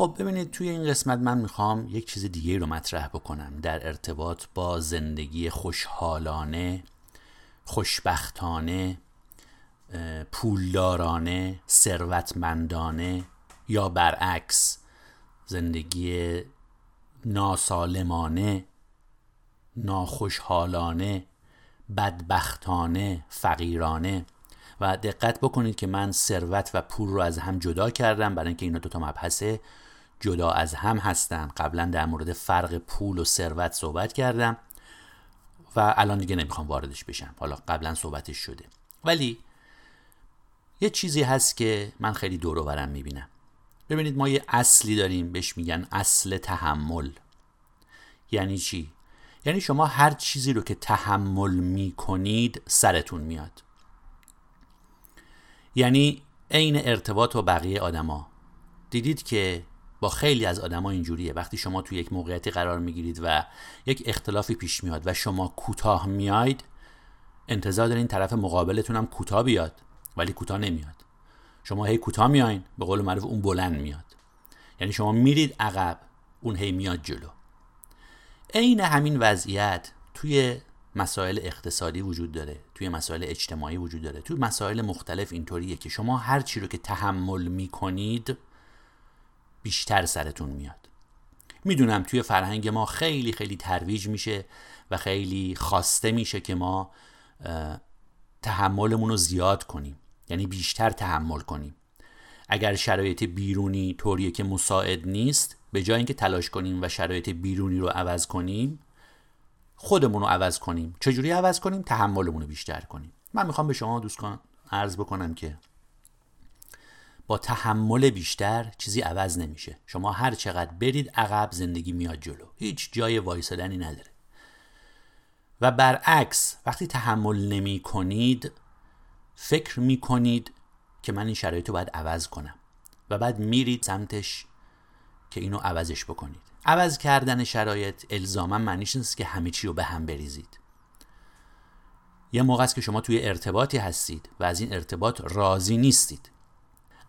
خب ببینید توی این قسمت من می‌خوام یک چیز دیگه رو مطرح بکنم در ارتباط با زندگی خوشحالانه خوشبختانه پولدارانه ثروتمندانه یا برعکس زندگی ناسالمانه ناخوشحالانه بدبختانه فقیرانه. و دقت بکنید که من ثروت و پول رو از هم جدا کردم برای اینکه اینا دو تا مبحث جدا از هم هستن. قبلا در مورد فرق پول و ثروت صحبت کردم و الان دیگه نمی‌خوام واردش بشم. حالا قبلا صحبتش شده. ولی یه چیزی هست که من خیلی دور برم می‌بینم. ببینید ما یه اصلی داریم. بهش میگن اصل تحمل. یعنی چی؟ یعنی شما هر چیزی رو که تحمل می‌کنید سرتون میاد. یعنی عین ارتباط با بقیه آدما. دیدید که با خیلی از آدما اینجوریه. وقتی شما توی یک موقعیتی قرار می‌گیرید و یک اختلافی پیش میاد و شما کوتاه میاید انتظار دارین طرف مقابلتون هم کوتاه بیاد ولی کوتاه نمیاد. شما هی کوتاه میاین به قول معروف اون بلند میاد. یعنی شما میرید عقب اون هی میاد جلو. عین همین وضعیت توی مسائل اقتصادی وجود داره توی مسائل اجتماعی وجود داره. توی مسائل مختلف اینطوریه که شما هر چی رو که تحمل می‌کنید بیشتر سرتون میاد. می‌دونم توی فرهنگ ما خیلی خیلی ترویج میشه و خیلی خواسته میشه که ما تحملمون رو زیاد کنیم. یعنی بیشتر تحمل کنیم. اگر شرایط بیرونی طوریه که مساعد نیست به جای اینکه تلاش کنیم و شرایط بیرونی رو عوض کنیم خودمون رو عوض کنیم. چجوری عوض کنیم؟ تحملمون رو بیشتر کنیم. من می‌خوام به شما دوستان عرض بکنم که با تحمل بیشتر چیزی عوض نمیشه. شما هر چقدر برید عقب زندگی میاد جلو. هیچ جای وایسادنی نداره. و برعکس وقتی تحمل نمی کنید فکر می کنید که من این شرایط رو باید عوض کنم. و بعد میرید سمتش که اینو عوضش بکنید. عوض کردن شرایط الزاما معنیش نیست که همه چی رو به هم بریزید. یه موقع است که شما توی ارتباطی هستید و از این ارتباط راضی نیستید.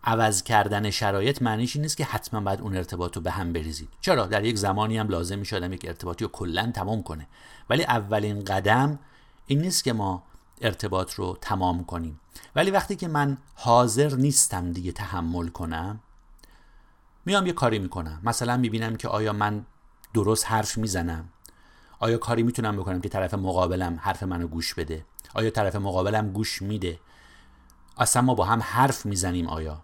عوض کردن شرایط معنیش نیست که حتما باید اون ارتباط رو به هم بریزید چرا؟ در یک زمانی هم لازم می شدم یک ارتباطی رو کلا تمام کنه. ولی اولین قدم این نیست که ما ارتباط رو تمام کنیم. ولی وقتی که من حاضر نیستم دیگه تحمل کنم میام یه کاری می‌کنم. مثلا می‌بینم که آیا من درست حرف می‌زنم؟ آیا کاری می‌تونم بکنم که طرف مقابلم حرف منو گوش بده؟ آیا طرف مقابلم گوش میده؟ اصلا ما با هم حرف می‌زنیم آیا؟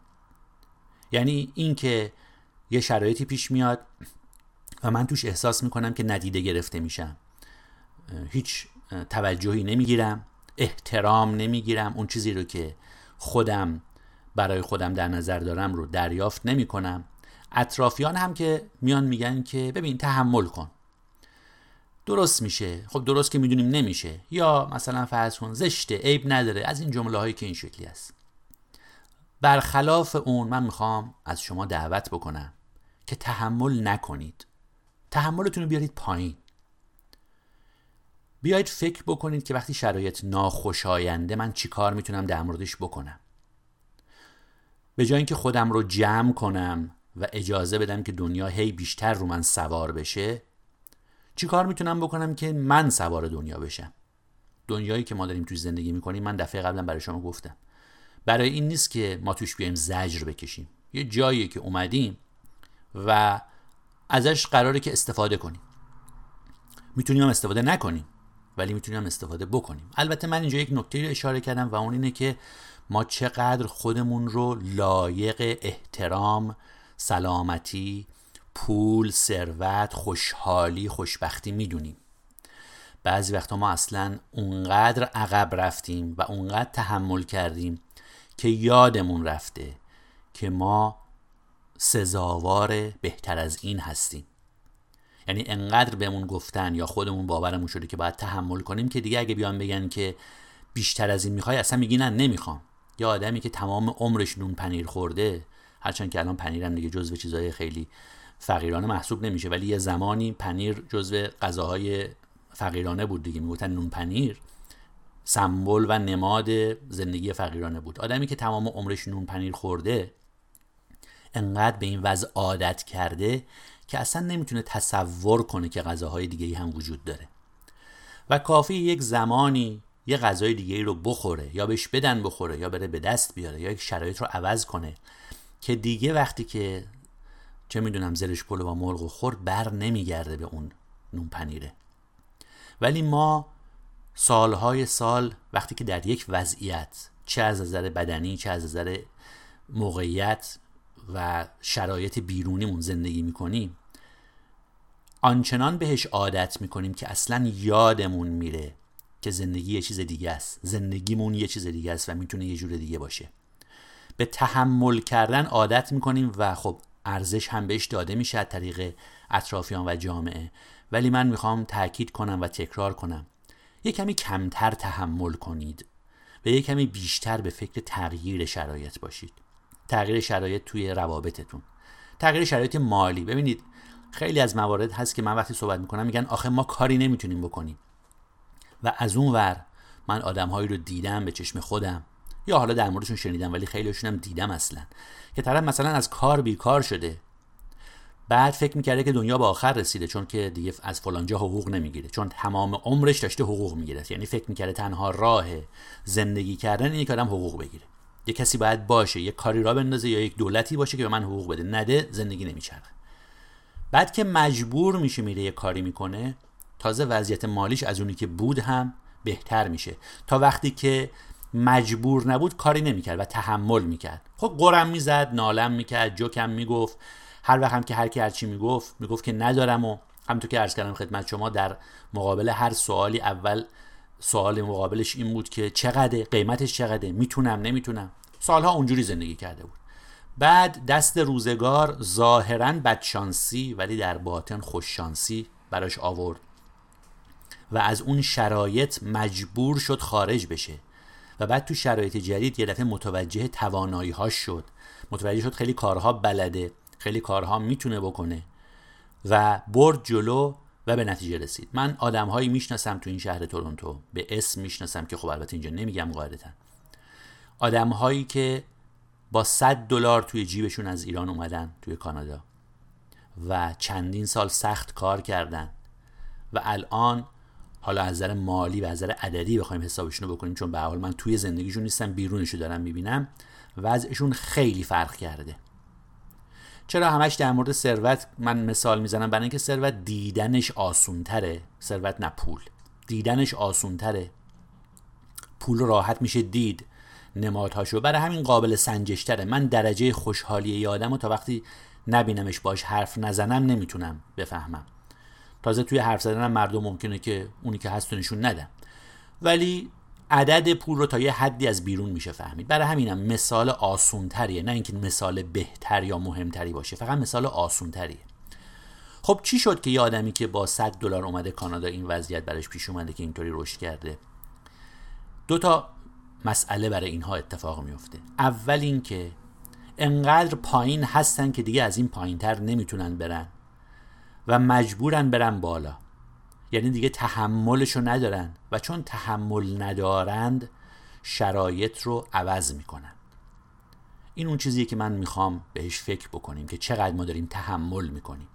یعنی اینکه یه شرایطی پیش میاد و من توش احساس می‌کنم که ندیده گرفته میشم. هیچ توجهی نمی‌گیرم احترام نمی‌گیرم اون چیزی رو که خودم برای خودم در نظر دارم رو دریافت نمی کنم اطرافیان هم که میان میگن که ببین تحمل کن. درست میشه. خب درست که می‌دونیم نمیشه. یا مثلا فرض کن زشته عیب نداره. از این جمله هایی که این شکلی است. برخلاف اون من می‌خوام از شما دعوت بکنم که تحمل نکنید. تحملتون رو بیارید پایین. بیایید فکر بکنید که وقتی شرایط ناخوشاینده من چیکار می‌تونم در موردش بکنم. به جای اینکه خودم رو جمع کنم و اجازه بدم که دنیا هی بیشتر رو من سوار بشه چیکار می‌تونم بکنم که من سوار دنیا بشم؟ دنیایی که ما داریم توی زندگی می‌کنیم من دفعه قبلا برای شما گفتم. برای این نیست که ما توش بیایم زجر بکشیم. یه جایی که اومدیم و ازش قراره که استفاده کنیم. می‌تونیم هم استفاده نکنیم ولی می‌تونیم استفاده بکنیم. البته من اینجا یک نکته رو اشاره کردم و اون اینه که ما چقدر خودمون رو لایق احترام سلامتی پول ثروت خوشحالی خوشبختی می‌دونیم. بعضی وقتا ما اصلا اونقدر عقب رفتیم و اونقدر تحمل کردیم که یادمون رفته که ما سزاوار بهتر از این هستیم. یعنی انقدر بهمون گفتن یا خودمون باورمون شده که باید تحمل کنیم که دیگه اگه بیان بگن که بیشتر از این می‌خوای اصلا میگی نه نمی‌خوام. یا آدمی که تمام عمرش نون پنیر خورده هرچند که الان پنیرم دیگه جزو چیزهای خیلی فقیرانه محسوب نمیشه ولی یه زمانی پنیر جزو غذاهای فقیرانه بود دیگه. می‌گفتن نون پنیر. سمبل و نماد زندگی فقیرانه بود. آدمی که تمام عمرش نون پنیر خورده انقدر به این وضع عادت کرده که اصلا نمی‌تونه تصور کنه که غذاهای دیگه ای هم وجود داره. و کافی یک زمانی یه غذای دیگه ای رو بخوره یا بهش بدن بخوره یا بره به دست بیاره یا یک شرایط رو عوض کنه که دیگه وقتی که چه می‌دونم زرش پلو و مرغ و خور بر نمیگرده به اون نون پنیره. ولی ما سالهای سال وقتی که در یک وضعیت چه از نظر بدنی چه از نظر موقعیت و شرایط بیرونیمون زندگی می‌کنیم آنچنان بهش عادت می‌کنیم که اصلا یادمون میره که زندگی یه چیز دیگه است. زندگیمون یه چیز دیگه است و می‌تونه یه جور دیگه باشه. به تحمل کردن عادت می‌کنیم و خب ارزش هم بهش داده میشه از طریق اطرافیان و جامعه. ولی من می‌خوام تاکید کنم و تکرار کنم. یه کمی کمتر تحمل کنید و یه کمی بیشتر به فکر تغییر شرایط باشید. تغییر شرایط توی روابطتون. تغییر شرایط مالی. ببینید خیلی از موارد هست که من وقتی صحبت می‌کنم میگن آخه ما کاری نمی‌تونیم بکنیم. و از اون ور من آدمهایی رو دیدم به چشم خودم. یا حالا در موردشون شنیدم ولی خیلیشون هم دیدم اصلا. که طرف مثلا از کار بیکار شده. بعد فکر می‌کرده که دنیا به آخر رسیده چون که دیگه از فلانجا حقوق نمی‌گیره. چون تمام عمرش داشته حقوق می‌گیره یعنی فکر می‌کرده تنها راه زندگی کردن اینه که آدم حقوق بگیره. یه کسی باید باشه یه کاری را بندازه یا یک دولتی باشه که به من حقوق بده. نده زندگی نمیچرخه. بعد که مجبور میشه میره یه کاری می‌کنه تازه وضعیت مالیش از اونی که بود هم بهتر میشه. تا وقتی که مجبور نبود کاری نمی‌کرد و تحمل می‌کرد. خب قرم می‌زد نالم می‌کرد جوکم می‌گفت. هر وقت هم که هر کی هرچی می‌گفت می‌گفت که ندارم و همونطور که عرض کردم خدمت شما در مقابل هر سوالی اول سوال مقابلش این بود که چقدر قیمتش چقدر می‌تونم نمی‌تونم. سالها اونجوری زندگی کرده بود. بعد دست روزگار ظاهرا بدشانسی ولی در باطن خوششانسی براش آورد. و از اون شرایط مجبور شد خارج بشه. و بعد تو شرایط جدید یه دفعه متوجه توانایی ها شد. متوجه شد خیلی کارها بلده. خیلی کارها می‌تونه بکنه و برد جلو و به نتیجه رسید. من آدم هایی می‌شناسم تو این شهر تورنتو. به اسم می‌شناسم که خب البته اینجا نمیگم قاعدتا. آدم هایی که با 100 دلار توی جیبشون از ایران اومدن توی کانادا و چندین سال سخت کار کردن و الان حالا از نظر مالی و از نظر عددی بخوایم حسابشون رو بکنیم چون به حال من توی زندگیشون نیستم بیرونشو دارم می‌بینم وضعشون خیلی فرق کرده. چرا همش در مورد ثروت من مثال می‌زنم؟ برای اینکه ثروت دیدنش آسونتره. ثروت نه پول. دیدنش آسونتره. پول راحت میشه دید نمادهاشو. برای همین قابل سنجشتره. من درجه خوشحالی یادم و تا وقتی نبینمش باش حرف نزنم نمی‌تونم بفهمم. تازه توی حرف زدن مردم ممکنه که اونی که هست نشون ندم ولی عدد پول رو تا یه حدی از بیرون میشه فهمید. برای همینم مثال آسونتریه نه اینکه مثال بهتر یا مهمتری باشه فقط مثال آسونتریه. خب چی شد که یه آدمی که با 100 دلار اومده کانادا این وضعیت برش پیش اومده که اینطوری رشد کرده؟ دو تا مسئله برای اینها اتفاق میفته. اول اینکه انقدر پایین هستن که دیگه از این پایینتر نمی‌تونن برن و مجبورن برن بالا. یعنی دیگه تحملشو ندارن و چون تحمل ندارند شرایط رو عوض می‌کنن. این اون چیزیه که من می‌خوام بهش فکر بکنیم که چقدر ما داریم تحمل می‌کنیم.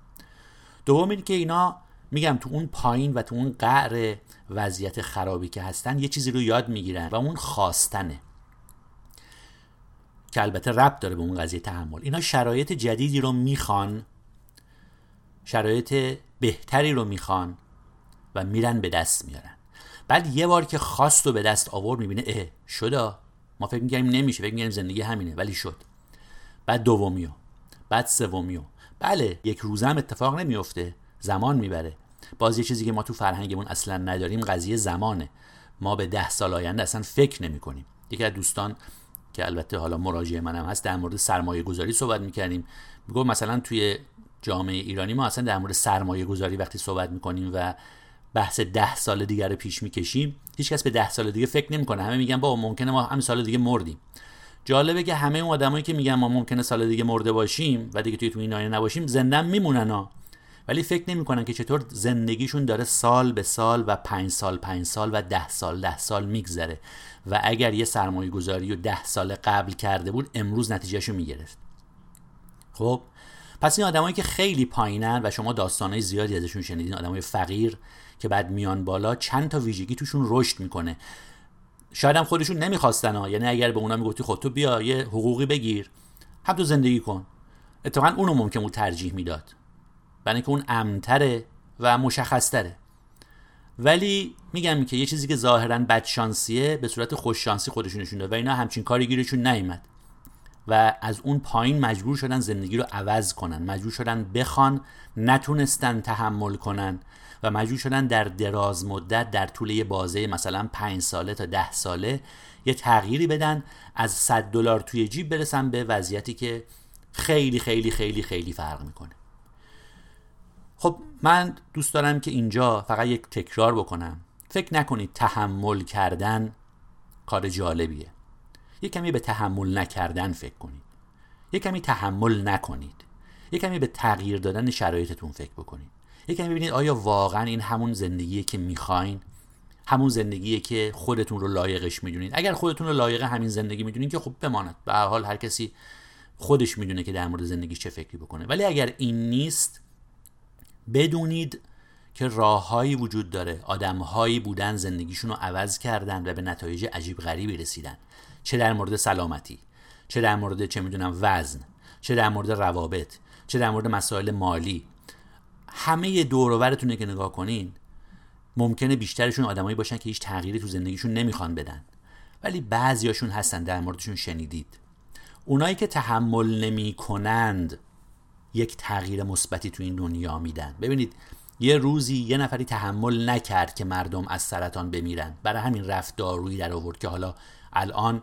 دوم این که اینا میگم تو اون پایین و تو اون قعر وضعیت خرابی که هستن یه چیزی رو یاد می‌گیرن و اون خواستنه. که البته ربط داره به اون قضیه تحمل. اینا شرایط جدیدی رو می‌خوان شرایط بهتری رو می‌خوان و میرن به دست میارن. بعد یه بار که خواست و به دست آورد می‌بینه اه شدا ما فکر می‌کنیم نمیشه فکر می‌کنیم زندگی همینه ولی شد. بعد دومیو بعد سومیو. بله یک روزه هم اتفاق نمیفته زمان می‌بره. باز یه چیزی که ما تو فرهنگمون اصلا نداریم قضیه زمانه. ما به ده سال آینده اصلا فکر نمی کنیم یکی از دوستان که البته حالا مراجعه منم هست در مورد سرمایه گذاری صحبت می‌کردیم. میگو مثلا توی جامعه ایرانی ما اصلا در مورد سرمایه گذاری وقتی صحبت می‌کنیم و بحث ده سال دیگر رو پیش می‌کشیم. هیچکس به ده سال دیگه فکر نمی‌کنه. همه میگن با ممکنه ما همین سال دیگه مردیم. جالبه که همه اون آدمایی که میگن ما ممکنه سال دیگه مرده باشیم و دیگه توی تو این آینه نباشیم زنده میمونن ها. ولی فکر نمی‌کنن که چطور زندگیشون داره سال به سال و پنج سال پنج سال و ده سال ده سال میگذره. و اگر یه سرمایه گذاری و ده سال قبل کرده بود امروز نتیجهشو می‌گرفت. خب؟ پس این آدمایی که خیلی پایینن و شما داستانهای زیادی ازشون شنیدین آدمای فقیر که بعد میان بالا چند تا ویژگی توشون رشد می‌کنه. شاید هم خودشون نمی‌خواستن ها. یعنی اگر به اونا می‌گفتی خود تو بیا یه حقوقی بگیر. هم تو زندگی کن. اتفاقا اونو ممکن بود ترجیح می‌داد. برای اینکه اون امتره و مشخصتره. ولی میگم که یه چیزی که ظاهرا بدشانسیه به صورت خوششانسی خودشون نشون و اینا همچین کاری گیرشون نیومد. و از اون پایین مجبور شدن زندگی رو عوض کنن. مجبور شدن بخوان نتونستن تحمل کنن و مجبور شدن در دراز مدت در طول یه بازه مثلا پنج ساله تا ده ساله یه تغییری بدن از 100 دلار توی جیب برسن به وضعیتی که خیلی خیلی خیلی خیلی فرق می‌کنه. خب من دوست دارم که اینجا فقط یک تکرار بکنم. فکر نکنید تحمل کردن کار جالبیه. یه کمی به تحمل نکردن فکر کنید. یه کمی تحمل نکنید. یه کمی به تغییر دادن شرایطتون فکر بکنید. یه کمی ببینید آیا واقعا این همون زندگیه که می‌خواین؟ همون زندگیه که خودتون رو لایقش می‌دونید. اگر خودتون رو لایق همین زندگی می‌دونید که خب بماند. به هر حال هر کسی خودش می‌دونه که در مورد زندگیش چه فکری بکنه. ولی اگر این نیست بدونید که راههایی وجود داره. آدمهایی بودن زندگیشون رو عوض کردن و به نتایج عجیب غریبی رسیدن. چه در مورد سلامتی چه در مورد چه می‌دونم وزن چه در مورد روابط چه در مورد مسائل مالی. همه دوروورتون که نگاه کنین ممکنه بیشترشون آدمایی باشن که هیچ تغییری تو زندگیشون نمی‌خوان بدن. ولی بعضیاشون هستن در موردشون شنیدید. اونایی که تحمل نمی کنند یک تغییر مثبتی تو این دنیا میدن. ببینید یه روزی یه نفری تحمل نکرد که مردم از سرطان بمیرن. برای همین رفت دارویی در آورد که حالا الان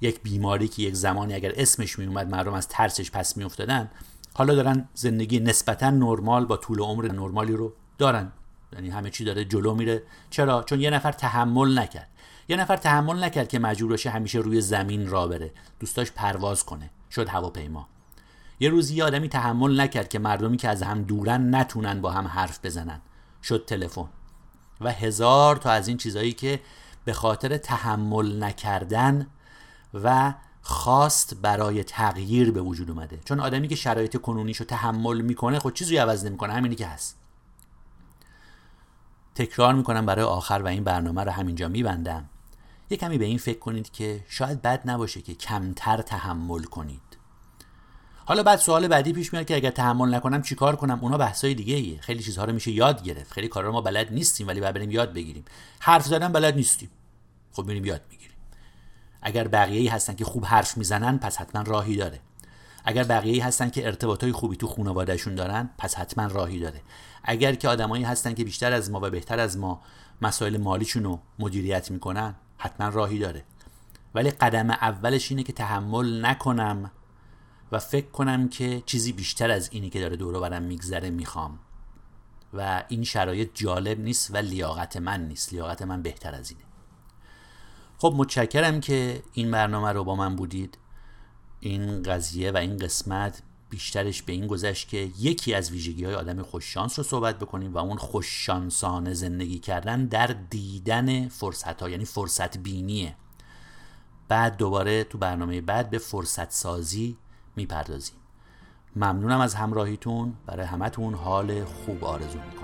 یک بیماری که یک زمانی اگر اسمش می اومد مردم از ترسش پس می افتادن حالا دارن زندگی نسبتا نرمال با طول عمر نرمالی رو دارن. یعنی همه چی داره جلو میره. چرا؟ چون یه نفر تحمل نکرد. یه نفر تحمل نکرد که مجبور باشه همیشه روی زمین را بره. دوستاش پرواز کنه. شد هواپیما. یه روزی یه آدمی تحمل نکرد که مردمی که از هم دورن نتونن با هم حرف بزنن. شد تلفن. و هزار تا از این چیزهایی که به خاطر تحمل نکردن و خواست برای تغییر به وجود اومده. چون آدمی که شرایط کنونیشو تحمل می‌کنه خود چیزی عوض نمی‌کنه همینی که هست. تکرار می‌کنم برای آخر و این برنامه رو همینجا میبندم. یه کمی به این فکر کنید که شاید بد نباشه که کمتر تحمل کنید. حالا بعد سوال بعدی پیش میاد که اگر تحمل نکنم چیکار کنم؟ اونا بحثای دیگه ایه. خیلی چیزها رو میشه یاد گرفت. خیلی کارا ما بلد نیستیم ولی باید بریم یاد بگیریم. حرف زدن بلد نیستیم. خب میریم یاد می‌گیریم. اگر بقیه ای هستن که خوب حرف می‌زنن پس حتما راهی داره. اگر بقیه ای هستن که ارتباطای خوبی تو خانوادهشون دارن پس حتما راهی داره. اگر که آدمایی هستن که بیشتر از ما و بهتر از ما مسائل مالیشون رو مدیریت می‌کنن حتما راهی داره. ولی قدم اولش اینه که تحمل نکنم. و فکر کنم که چیزی بیشتر از اینی که داره دور برم میگذره می‌خوام. و این شرایط جالب نیست و لیاقت من نیست. لیاقت من بهتر از اینه. خب متشکرم که این برنامه رو با من بودید. این قضیه و این قسمت بیشترش به این گذشت که یکی از ویژگی های آدم خوششانس رو صحبت بکنیم و اون خوششانسانه زندگی کردن در دیدن فرصت ها یعنی فرصت بینیه بعد دوباره تو برنامه بعد به فرصت سازی می‌پردازیم. ممنونم از همراهیتون. برای همتون حال خوب آرزو می‌کنم.